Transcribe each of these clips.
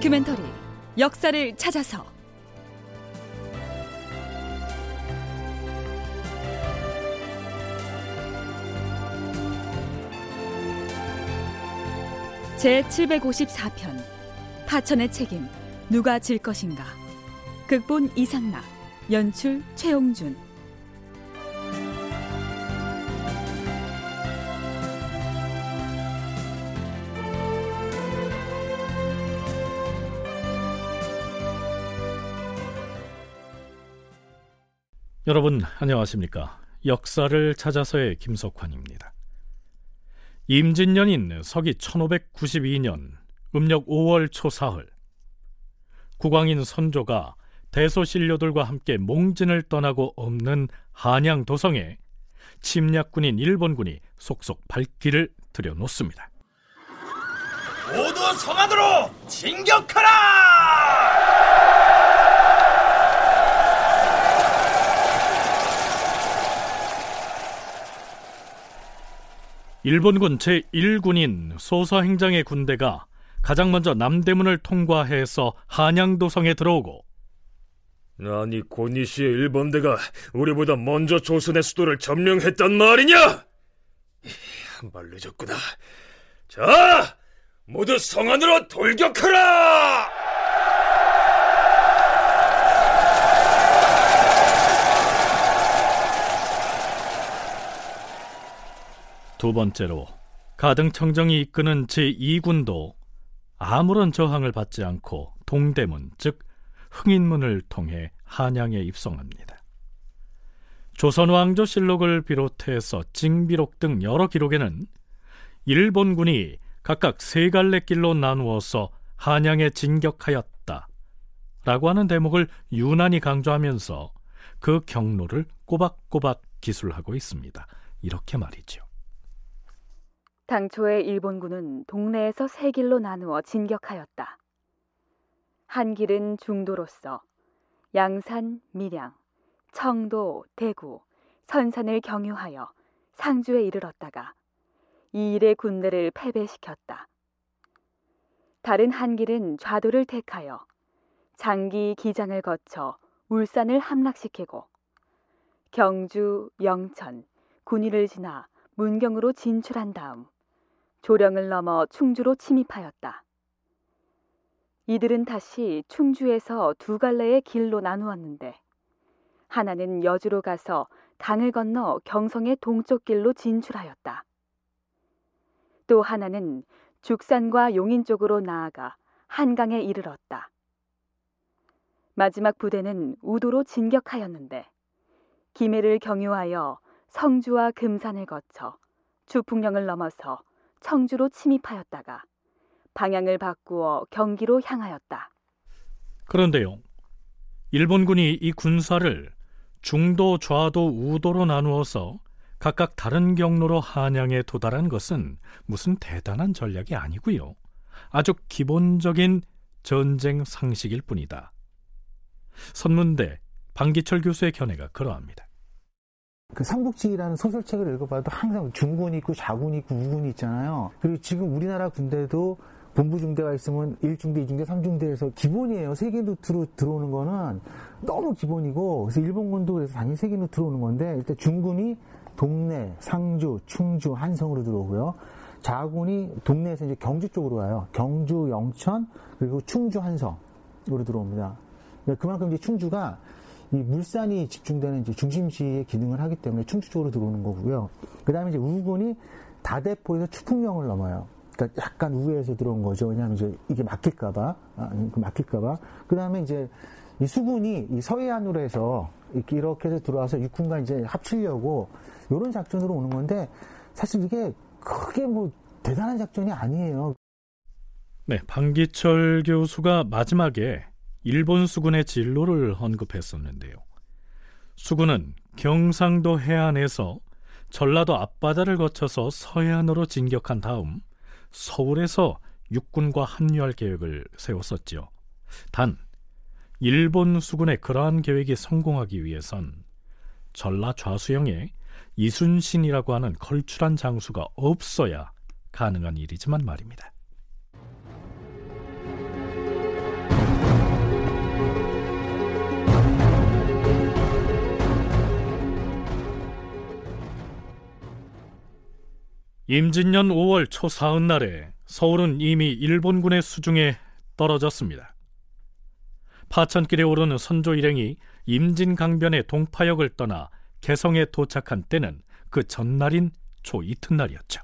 다큐멘터리 역사를 찾아서. 제 754편 파천의 책임 누가 질 것인가? 극본 이상락 연출 최용준 여러분 안녕하십니까? 역사를 찾아서의 김석환입니다. 임진년인 서기 1592년 음력 5월 초사흘 국왕인 선조가 대소신료들과 함께 몽진을 떠나고 없는 한양 도성에 침략군인 일본군이 속속 발길을 들여놓습니다. 모두 성안으로 진격하라! 일본군 제1군인 소서행장의 군대가 가장 먼저 남대문을 통과해서 한양도성에 들어오고 아니 고니시의 일본대가 우리보다 먼저 조선의 수도를 점령했단 말이냐? 한발 늦었구나. 자, 모두 성 안으로 돌격하라! 두 번째로 가등청정이 이끄는 제2군도 아무런 저항을 받지 않고 동대문 즉 흥인문을 통해 한양에 입성합니다. 조선왕조실록을 비롯해서 징비록 등 여러 기록에는 일본군이 각각 세 갈래 길로 나누어서 한양에 진격하였다 라고 하는 대목을 유난히 강조하면서 그 경로를 꼬박꼬박 기술하고 있습니다. 이렇게 말이죠. 당초에 일본군은 동네에서 세 길로 나누어 진격하였다. 한 길은 중도로서 양산, 밀양, 청도, 대구, 선산을 경유하여 상주에 이르렀다가 이 일의 군대를 패배시켰다. 다른 한 길은 좌도를 택하여 장기 기장을 거쳐 울산을 함락시키고 경주, 영천, 군위를 지나 문경으로 진출한 다음 조령을 넘어 충주로 침입하였다. 이들은 다시 충주에서 두 갈래의 길로 나누었는데 하나는 여주로 가서 강을 건너 경성의 동쪽 길로 진출하였다. 또 하나는 죽산과 용인 쪽으로 나아가 한강에 이르렀다. 마지막 부대는 우도로 진격하였는데 김해를 경유하여 성주와 금산을 거쳐 주풍령을 넘어서 청주로 침입하였다가 방향을 바꾸어 경기로 향하였다. 그런데요. 일본군이 이 군사를 중도, 좌도, 우도로 나누어서 각각 다른 경로로 한양에 도달한 것은 무슨 대단한 전략이 아니고요. 아주 기본적인 전쟁 상식일 뿐이다. 선문대 방기철 교수의 견해가 그러합니다. 그 삼국지라는 소설책을 읽어봐도 항상 중군이 있고 자군이 있고 우군이 있잖아요. 그리고 지금 우리나라 군대도 본부 중대가 있으면 1중대, 2중대, 3중대에서 기본이에요. 세계 루트로 들어오는 거는 너무 기본이고, 그래서 일본군도 그래서 당연히 세계 루트 들어오는 건데, 일단 중군이 동네, 상주, 충주, 한성으로 들어오고요. 자군이 동네에서 이제 경주 쪽으로 와요. 경주, 영천, 그리고 충주, 한성으로 들어옵니다. 그러니까 그만큼 이제 충주가 이 물산이 집중되는 이제 중심지의 기능을 하기 때문에 충주 쪽으로 들어오는 거고요. 그 다음에 이제 우군이 다대포에서 추풍령을 넘어요. 그러니까 약간 우회해서 들어온 거죠. 왜냐하면 이제 이게 막힐까봐, 아, 막힐까봐. 그 다음에 이제 이 수군이 이 서해안으로 해서 이렇게 해서 들어와서 육군과 이제 합치려고 이런 작전으로 오는 건데 사실 이게 크게 뭐 대단한 작전이 아니에요. 네, 방기철 교수가 마지막에 일본 수군의 진로를 언급했었는데요. 수군은 경상도 해안에서 전라도 앞바다를 거쳐서 서해안으로 진격한 다음 서울에서 육군과 합류할 계획을 세웠었지요. 단 일본 수군의 그러한 계획이 성공하기 위해선 전라 좌수영에 이순신이라고 하는 걸출한 장수가 없어야 가능한 일이지만 말입니다. 임진년 5월 초사흔 날에 서울은 이미 일본군의 수중에 떨어졌습니다. 파천길에 오르는 선조 일행이 임진강변의 동파역을 떠나 개성에 도착한 때는 그 전날인 초 이튿날이었죠.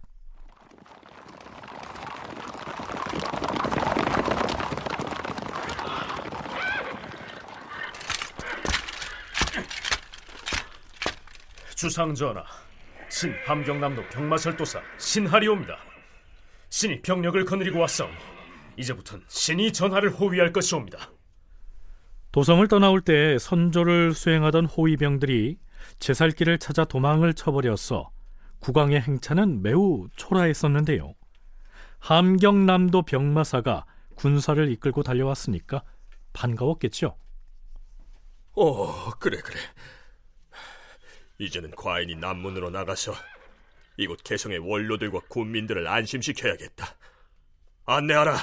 주상전하, 신 함경남도 병마설도사 신하리옵니다. 신이 병력을 거느리고 왔사오니 이제부턴 신이 전하를 호위할 것이옵니다. 도성을 떠나올 때 선조를 수행하던 호위병들이 제살길을 찾아 도망을 쳐버려서 국왕의 행차는 매우 초라했었는데요. 함경남도 병마사가 군사를 이끌고 달려왔으니까 반가웠겠죠. 어, 그래 그래. 이제는 과인이 남문으로 나가서 이곳 개성의 원로들과 군민들을 안심시켜야겠다. 안내하라.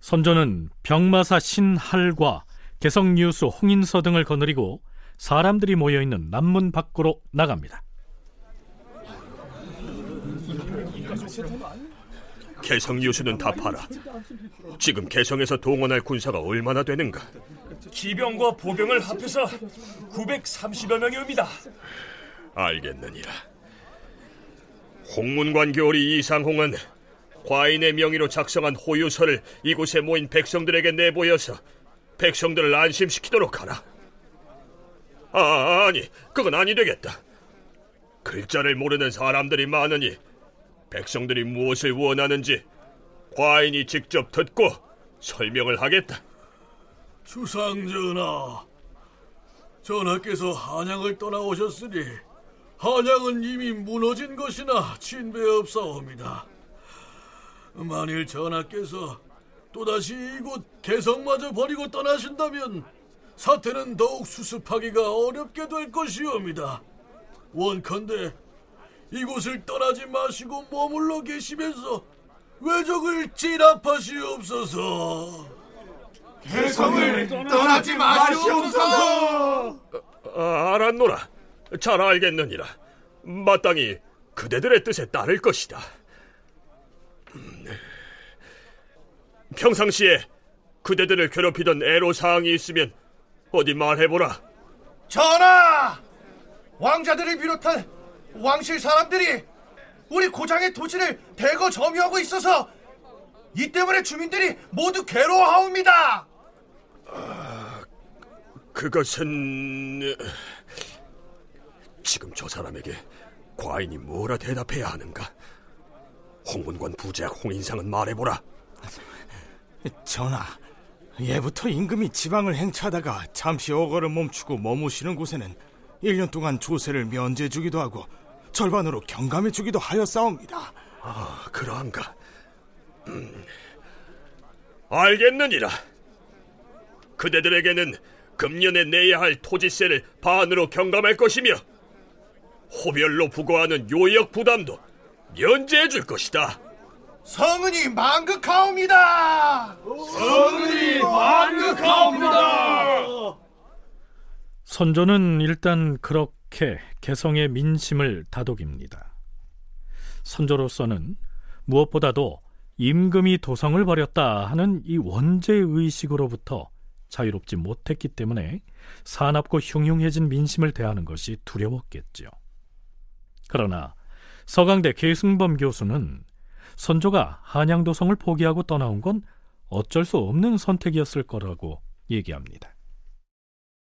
선조는 병마사 신할과 개성 유수 홍인서 등을 거느리고 사람들이 모여 있는 남문 밖으로 나갑니다. 개성 유수는 다 팔아. 지금 개성에서 동원할 군사가 얼마나 되는가? 기병과 보병을 합해서 930여 명이 옵니다. 알겠느니라. 홍문관 교리 이상홍은 과인의 명의로 작성한 호유서를 이곳에 모인 백성들에게 내보여서 백성들을 안심시키도록 하라. 아, 아니, 그건 아니 되겠다. 글자를 모르는 사람들이 많으니 백성들이 무엇을 원하는지 과인이 직접 듣고 설명을 하겠다. 주상 전하, 전하께서 한양을 떠나오셨으니 한양은 이미 무너진 것이나 진배없사옵니다. 만일 전하께서 또다시 이곳 개성마저 버리고 떠나신다면 사태는 더욱 수습하기가 어렵게 될 것이옵니다. 원컨대 이곳을 떠나지 마시고 머물러 계시면서 외적을 진압하시옵소서. 개성을 떠나지 마시옵소서. 아, 알았노라. 잘 알겠느니라. 마땅히 그대들의 뜻에 따를 것이다. 음, 평상시에 그대들을 괴롭히던 애로 사항이 있으면 어디 말해보라. 전하! 왕자들을 비롯한 왕실 사람들이 우리 고장의 토지를 대거 점유하고 있어서 이 때문에 주민들이 모두 괴로워하옵니다. 그것은 지금 저 사람에게 과인이 뭐라 대답해야 하는가? 홍문관 부재학 홍인상은 말해보라. 전하, 예부터 임금이 지방을 행차하다가 잠시 어거를 멈추고 머무시는 곳에는 1년 동안 조세를 면제주기도 하고 절반으로 경감해 주기도 하였사옵니다. 아, 그러한가? 음, 알겠느니라. 그대들에게는 금년에 내야 할 토지세를 반으로 경감할 것이며 호별로 부과하는 요역 부담도 면제해 줄 것이다. 성은이 만극하옵니다. 성은이 만극하옵니다. 선조는 일단 그렇게 개성의 민심을 다독입니다. 선조로서는 무엇보다도 임금이 도성을 버렸다 하는 이 원죄 의식으로부터 자유롭지 못했기 때문에 사납고 흉흉해진 민심을 대하는 것이 두려웠겠죠. 그러나 서강대 계승범 교수는 선조가 한양도성을 포기하고 떠나온 건 어쩔 수 없는 선택이었을 거라고 얘기합니다.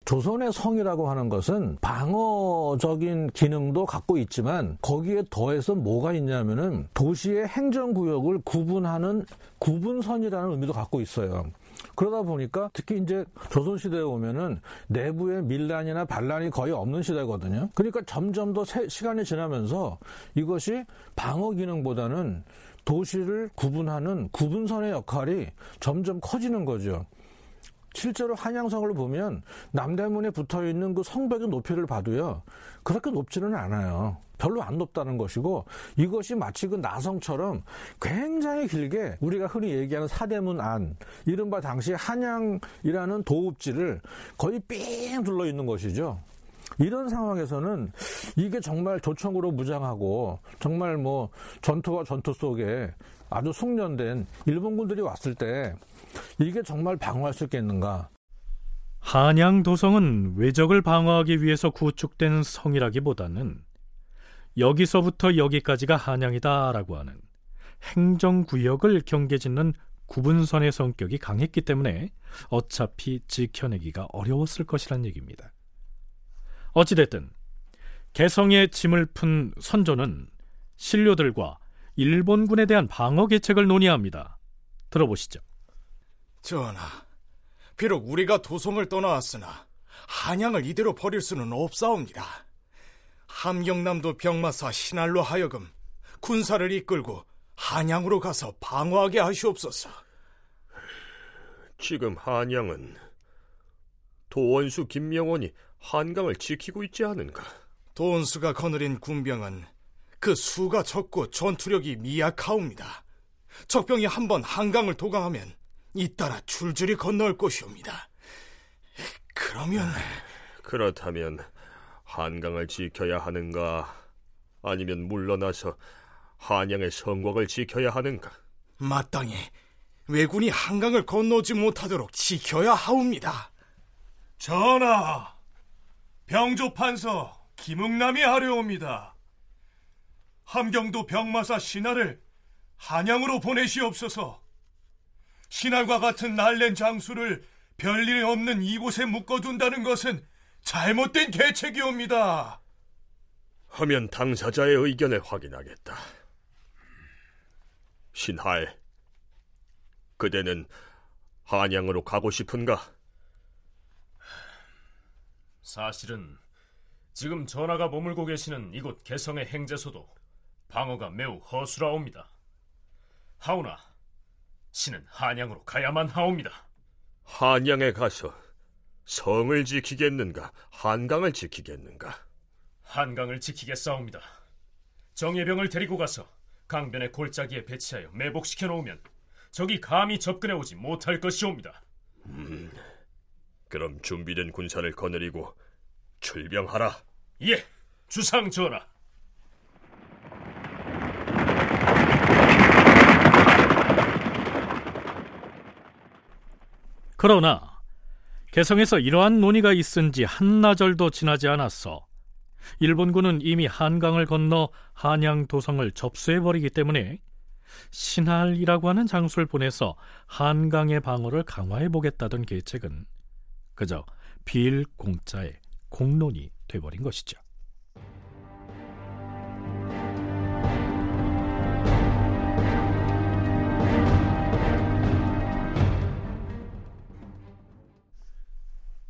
조선의 성이라고 하는 것은 방어적인 기능도 갖고 있지만 거기에 더해서 뭐가 있냐면은 도시의 행정구역을 구분하는 구분선이라는 의미도 갖고 있어요. 그러다 보니까 특히 이제 조선시대에 오면은 내부에 밀란이나 반란이 거의 없는 시대거든요. 그러니까 점점 더 시간이 지나면서 이것이 방어 기능보다는 도시를 구분하는 구분선의 역할이 점점 커지는 거죠. 실제로 한양성을 보면 남대문에 붙어 있는 그 성벽의 높이를 봐도요, 그렇게 높지는 않아요. 별로 안 높다는 것이고, 이것이 마치 그 나성처럼 굉장히 길게 우리가 흔히 얘기하는 사대문 안, 이른바 당시 한양이라는 도읍지를 거의 삥 둘러 있는 것이죠. 이런 상황에서는 이게 정말 조청으로 무장하고 정말 뭐 전투와 전투 속에 아주 숙련된 일본군들이 왔을 때 이게 정말 방어할 수 있겠는가? 한양 도성은 외적을 방어하기 위해서 구축된 성이라기보다는 여기서부터 여기까지가 한양이다라고 하는 행정구역을 경계짓는 구분선의 성격이 강했기 때문에 어차피 지켜내기가 어려웠을 것이란 얘기입니다. 어찌됐든 개성에 짐을 푼 선조는 신료들과 일본군에 대한 방어 계책을 논의합니다. 들어보시죠. 전하, 비록 우리가 도성을 떠나왔으나 한양을 이대로 버릴 수는 없사옵니다. 함경남도 병마사 신할로 하여금 군사를 이끌고 한양으로 가서 방어하게 하시옵소서. 지금 한양은 도원수 김명원이 한강을 지키고 있지 않은가? 도원수가 거느린 군병은 그 수가 적고 전투력이 미약하옵니다. 적병이 한번 한강을 도강하면 잇따라 줄줄이 건널 것이옵니다. 그러면 그렇다면 한강을 지켜야 하는가? 아니면 물러나서 한양의 성곽을 지켜야 하는가? 마땅히 왜군이 한강을 건너지 못하도록 지켜야 하옵니다. 전하, 병조 판서 김응남이 하려옵니다. 함경도 병마사 신하를 한양으로 보내시옵소서. 신할과 같은 날랜 장수를 별일 없는 이곳에 묶어둔다는 것은 잘못된 계책이옵니다. 하면 당사자의 의견을 확인하겠다. 신할, 그대는 한양으로 가고 싶은가? 사실은 지금 전하가 머물고 계시는 이곳 개성의 행제소도 방어가 매우 허술하옵니다. 하오나 신은 한양으로 가야만 하옵니다. 한양에 가서 성을 지키겠는가, 한강을 지키겠는가? 한강을 지키겠사옵니다. 정예병을 데리고 가서 강변의 골짜기에 배치하여 매복시켜 놓으면 적이 감히 접근해 오지 못할 것이옵니다. 음, 그럼 준비된 군사를 거느리고 출병하라. 예, 주상 전하. 그러나 개성에서 이러한 논의가 있은 지 한나절도 지나지 않았어 일본군은 이미 한강을 건너 한양 도성을 접수해 버리기 때문에 신할이라고 하는 장수를 보내서 한강의 방어를 강화해 보겠다던 계책은 그저 비일 공짜의 공론이 돼버린 것이죠.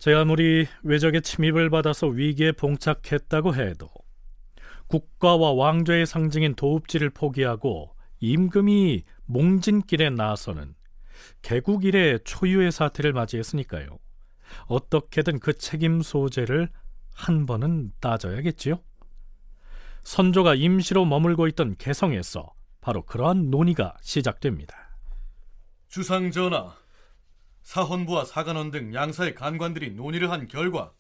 제 아무리 외적의 침입을 받아서 위기에 봉착했다고 해도 국가와 왕조의 상징인 도읍지를 포기하고 임금이 몽진길에 나서는 개국 이래 초유의 사태를 맞이했으니까요. 어떻게든 그 책임 소재를 한 번은 따져야겠지요. 선조가 임시로 머물고 있던 개성에서 바로 그러한 논의가 시작됩니다. 주상 전하, 사헌부와 사관원 등 양사의 간관들이 논의를 한 결과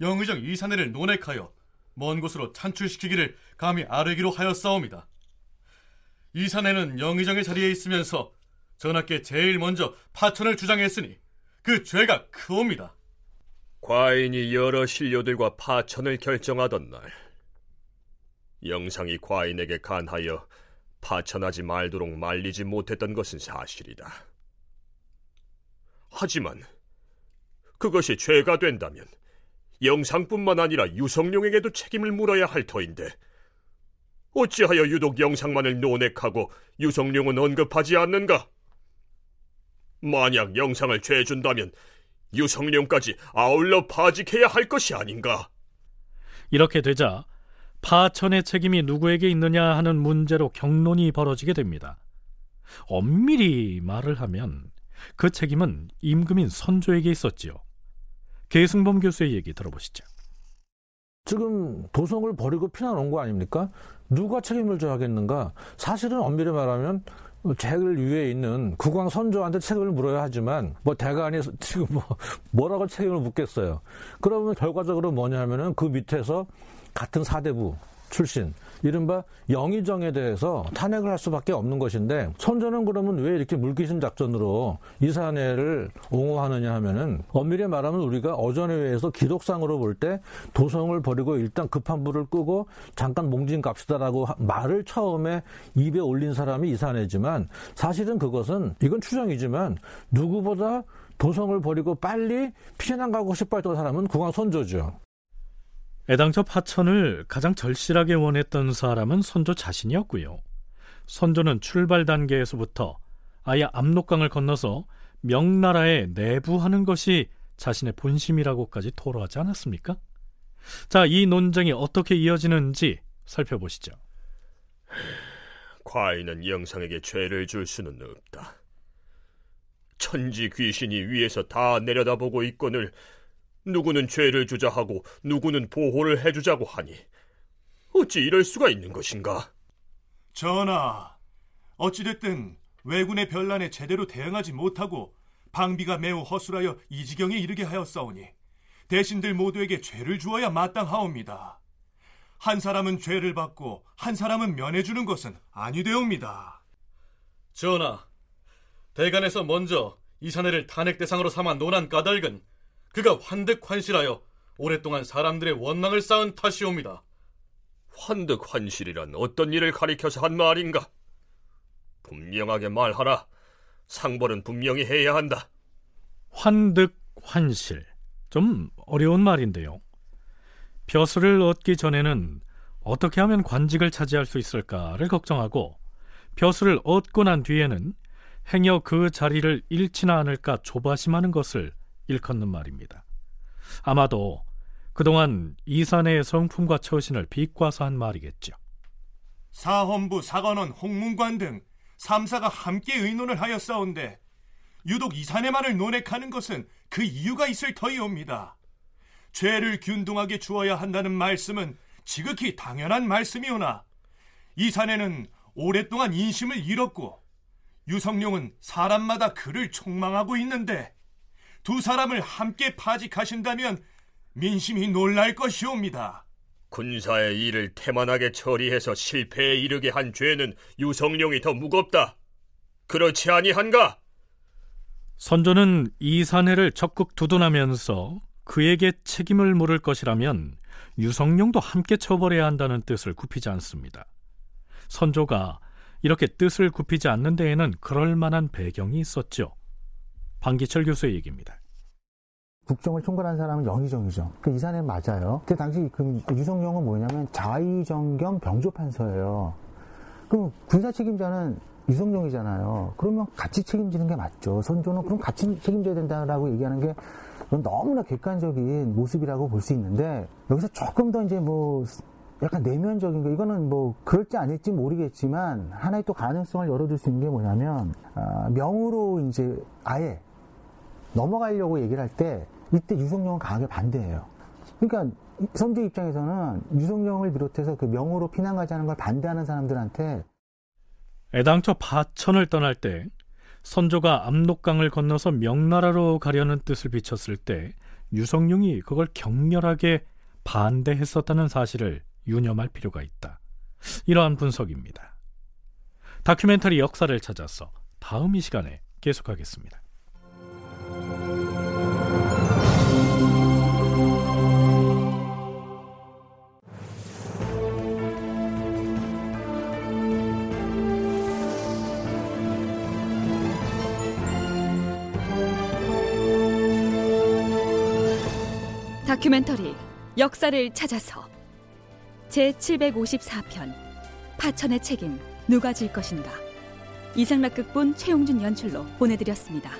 영의정 이사내를 논액하여 먼 곳으로 찬출시키기를 감히 아뢰기로 하였사옵니다. 이사내는 영의정의 자리에 있으면서 전하께 제일 먼저 파천을 주장했으니 그 죄가 크옵니다. 과인이 여러 신료들과 파천을 결정하던 날 영상이 과인에게 간하여 파천하지 말도록 말리지 못했던 것은 사실이다. 하지만 그것이 죄가 된다면 영상뿐만 아니라 유성룡에게도 책임을 물어야 할 터인데 어찌하여 유독 영상만을 논액하고 유성룡은 언급하지 않는가? 만약 영상을 죄 준다면 유성룡까지 아울러 파직해야 할 것이 아닌가? 이렇게 되자 파천의 책임이 누구에게 있느냐 하는 문제로 경론이 벌어지게 됩니다. 엄밀히 말을 하면 그 책임은 임금인 선조에게 있었지요. 계승범 교수의 얘기 들어보시죠. 지금 도성을 버리고 피난 온 거 아닙니까? 누가 책임을 져야 하겠는가? 사실은 엄밀히 말하면 책을 위에 있는 국왕 선조한테 책임을 물어야 하지만 뭐 대간이 지금 뭐 뭐라고 책임을 묻겠어요. 그러면 결과적으로 뭐냐면은 그 밑에서 같은 사대부 출신 이른바 영의정에 대해서 탄핵을 할 수밖에 없는 것인데 선조는 그러면 왜 이렇게 물귀신 작전으로 이 사내를 옹호하느냐 하면은 엄밀히 말하면 우리가 어전에 의해서 기록상으로 볼 때 도성을 버리고 일단 급한 불을 끄고 잠깐 몽진 갑시다라고 말을 처음에 입에 올린 사람이 이사내지만 사실은 그것은 이건 추정이지만 누구보다 도성을 버리고 빨리 피난 가고 싶어 했던 사람은 국왕 선조죠. 애당초 파천을 가장 절실하게 원했던 사람은 선조 자신이었고요. 선조는 출발 단계에서부터 아예 압록강을 건너서 명나라에 내부하는 것이 자신의 본심이라고까지 토로하지 않았습니까? 자, 이 논쟁이 어떻게 이어지는지 살펴보시죠. 과인은 영상에게 죄를 줄 수는 없다. 천지 귀신이 위에서 다 내려다보고 있거늘 누구는 죄를 주자 하고 누구는 보호를 해주자고 하니 어찌 이럴 수가 있는 것인가? 전하, 어찌됐든 왜군의 변란에 제대로 대응하지 못하고 방비가 매우 허술하여 이 지경에 이르게 하였사오니 대신들 모두에게 죄를 주어야 마땅하옵니다. 한 사람은 죄를 받고 한 사람은 면해주는 것은 아니되옵니다. 전하, 대간에서 먼저 이 사내를 탄핵 대상으로 삼아 논한 까닭은 그가 환득환실하여 오랫동안 사람들의 원망을 쌓은 탓이옵니다. 환득환실이란 어떤 일을 가리켜서 한 말인가? 분명하게 말하라. 상벌은 분명히 해야 한다. 환득환실. 좀 어려운 말인데요. 벼슬을 얻기 전에는 어떻게 하면 관직을 차지할 수 있을까를 걱정하고 벼슬을 얻고 난 뒤에는 행여 그 자리를 잃지나 않을까 조바심하는 것을 일컫는 말입니다. 아마도 그동안 이산의 성품과 처신을 비꼬아서 한 말이겠죠. 사헌부, 사관원, 홍문관 등 3사가 함께 의논을 하였사온데 유독 이산의만을 논핵하는 것은 그 이유가 있을 터이옵니다. 죄를 균등하게 주어야 한다는 말씀은 지극히 당연한 말씀이오나 이산에는 오랫동안 인심을 잃었고 유성룡은 사람마다 그를 총망하고 있는데 두 사람을 함께 파직하신다면 민심이 놀랄 것이옵니다. 군사의 일을 태만하게 처리해서 실패에 이르게 한 죄는 유성룡이 더 무겁다. 그렇지 아니한가? 선조는 이산해를 적극 두둔하면서 그에게 책임을 물을 것이라면 유성룡도 함께 처벌해야 한다는 뜻을 굽히지 않습니다. 선조가 이렇게 뜻을 굽히지 않는 데에는 그럴 만한 배경이 있었죠. 방기철 교수의 얘기입니다. 국정을 총괄한 사람은 영의정이죠. 그 이산에 맞아요. 그 당시 그 유성룡은 뭐냐면 자의정 겸 병조판서예요. 그럼 군사 책임자는 유성룡이잖아요. 그러면 같이 책임지는 게 맞죠. 선조는 그럼 같이 책임져야 된다라고 얘기하는 게 너무나 객관적인 모습이라고 볼 수 있는데 여기서 조금 더 이제 뭐 약간 내면적인 거 이거는 뭐 그럴지 아닐지 모르겠지만 하나의 또 가능성을 열어둘 수 있는 게 뭐냐면 아, 명으로 이제 아예 넘어가려고 얘기를 할 때 이때 유성룡은 강하게 반대해요. 그러니까 선조 입장에서는 유성룡을 비롯해서 그 명으로 피난 가지 않은 걸 반대하는 사람들한테 애당초 파천을 떠날 때 선조가 압록강을 건너서 명나라로 가려는 뜻을 비쳤을 때 유성룡이 그걸 격렬하게 반대했었다는 사실을 유념할 필요가 있다. 이러한 분석입니다. 다큐멘터리 역사를 찾아서 다음 이 시간에 계속하겠습니다. 다큐멘터리 역사를 찾아서 제 754편 파천의 책임 누가 질 것인가 이상락 극본 최용준 연출로 보내드렸습니다.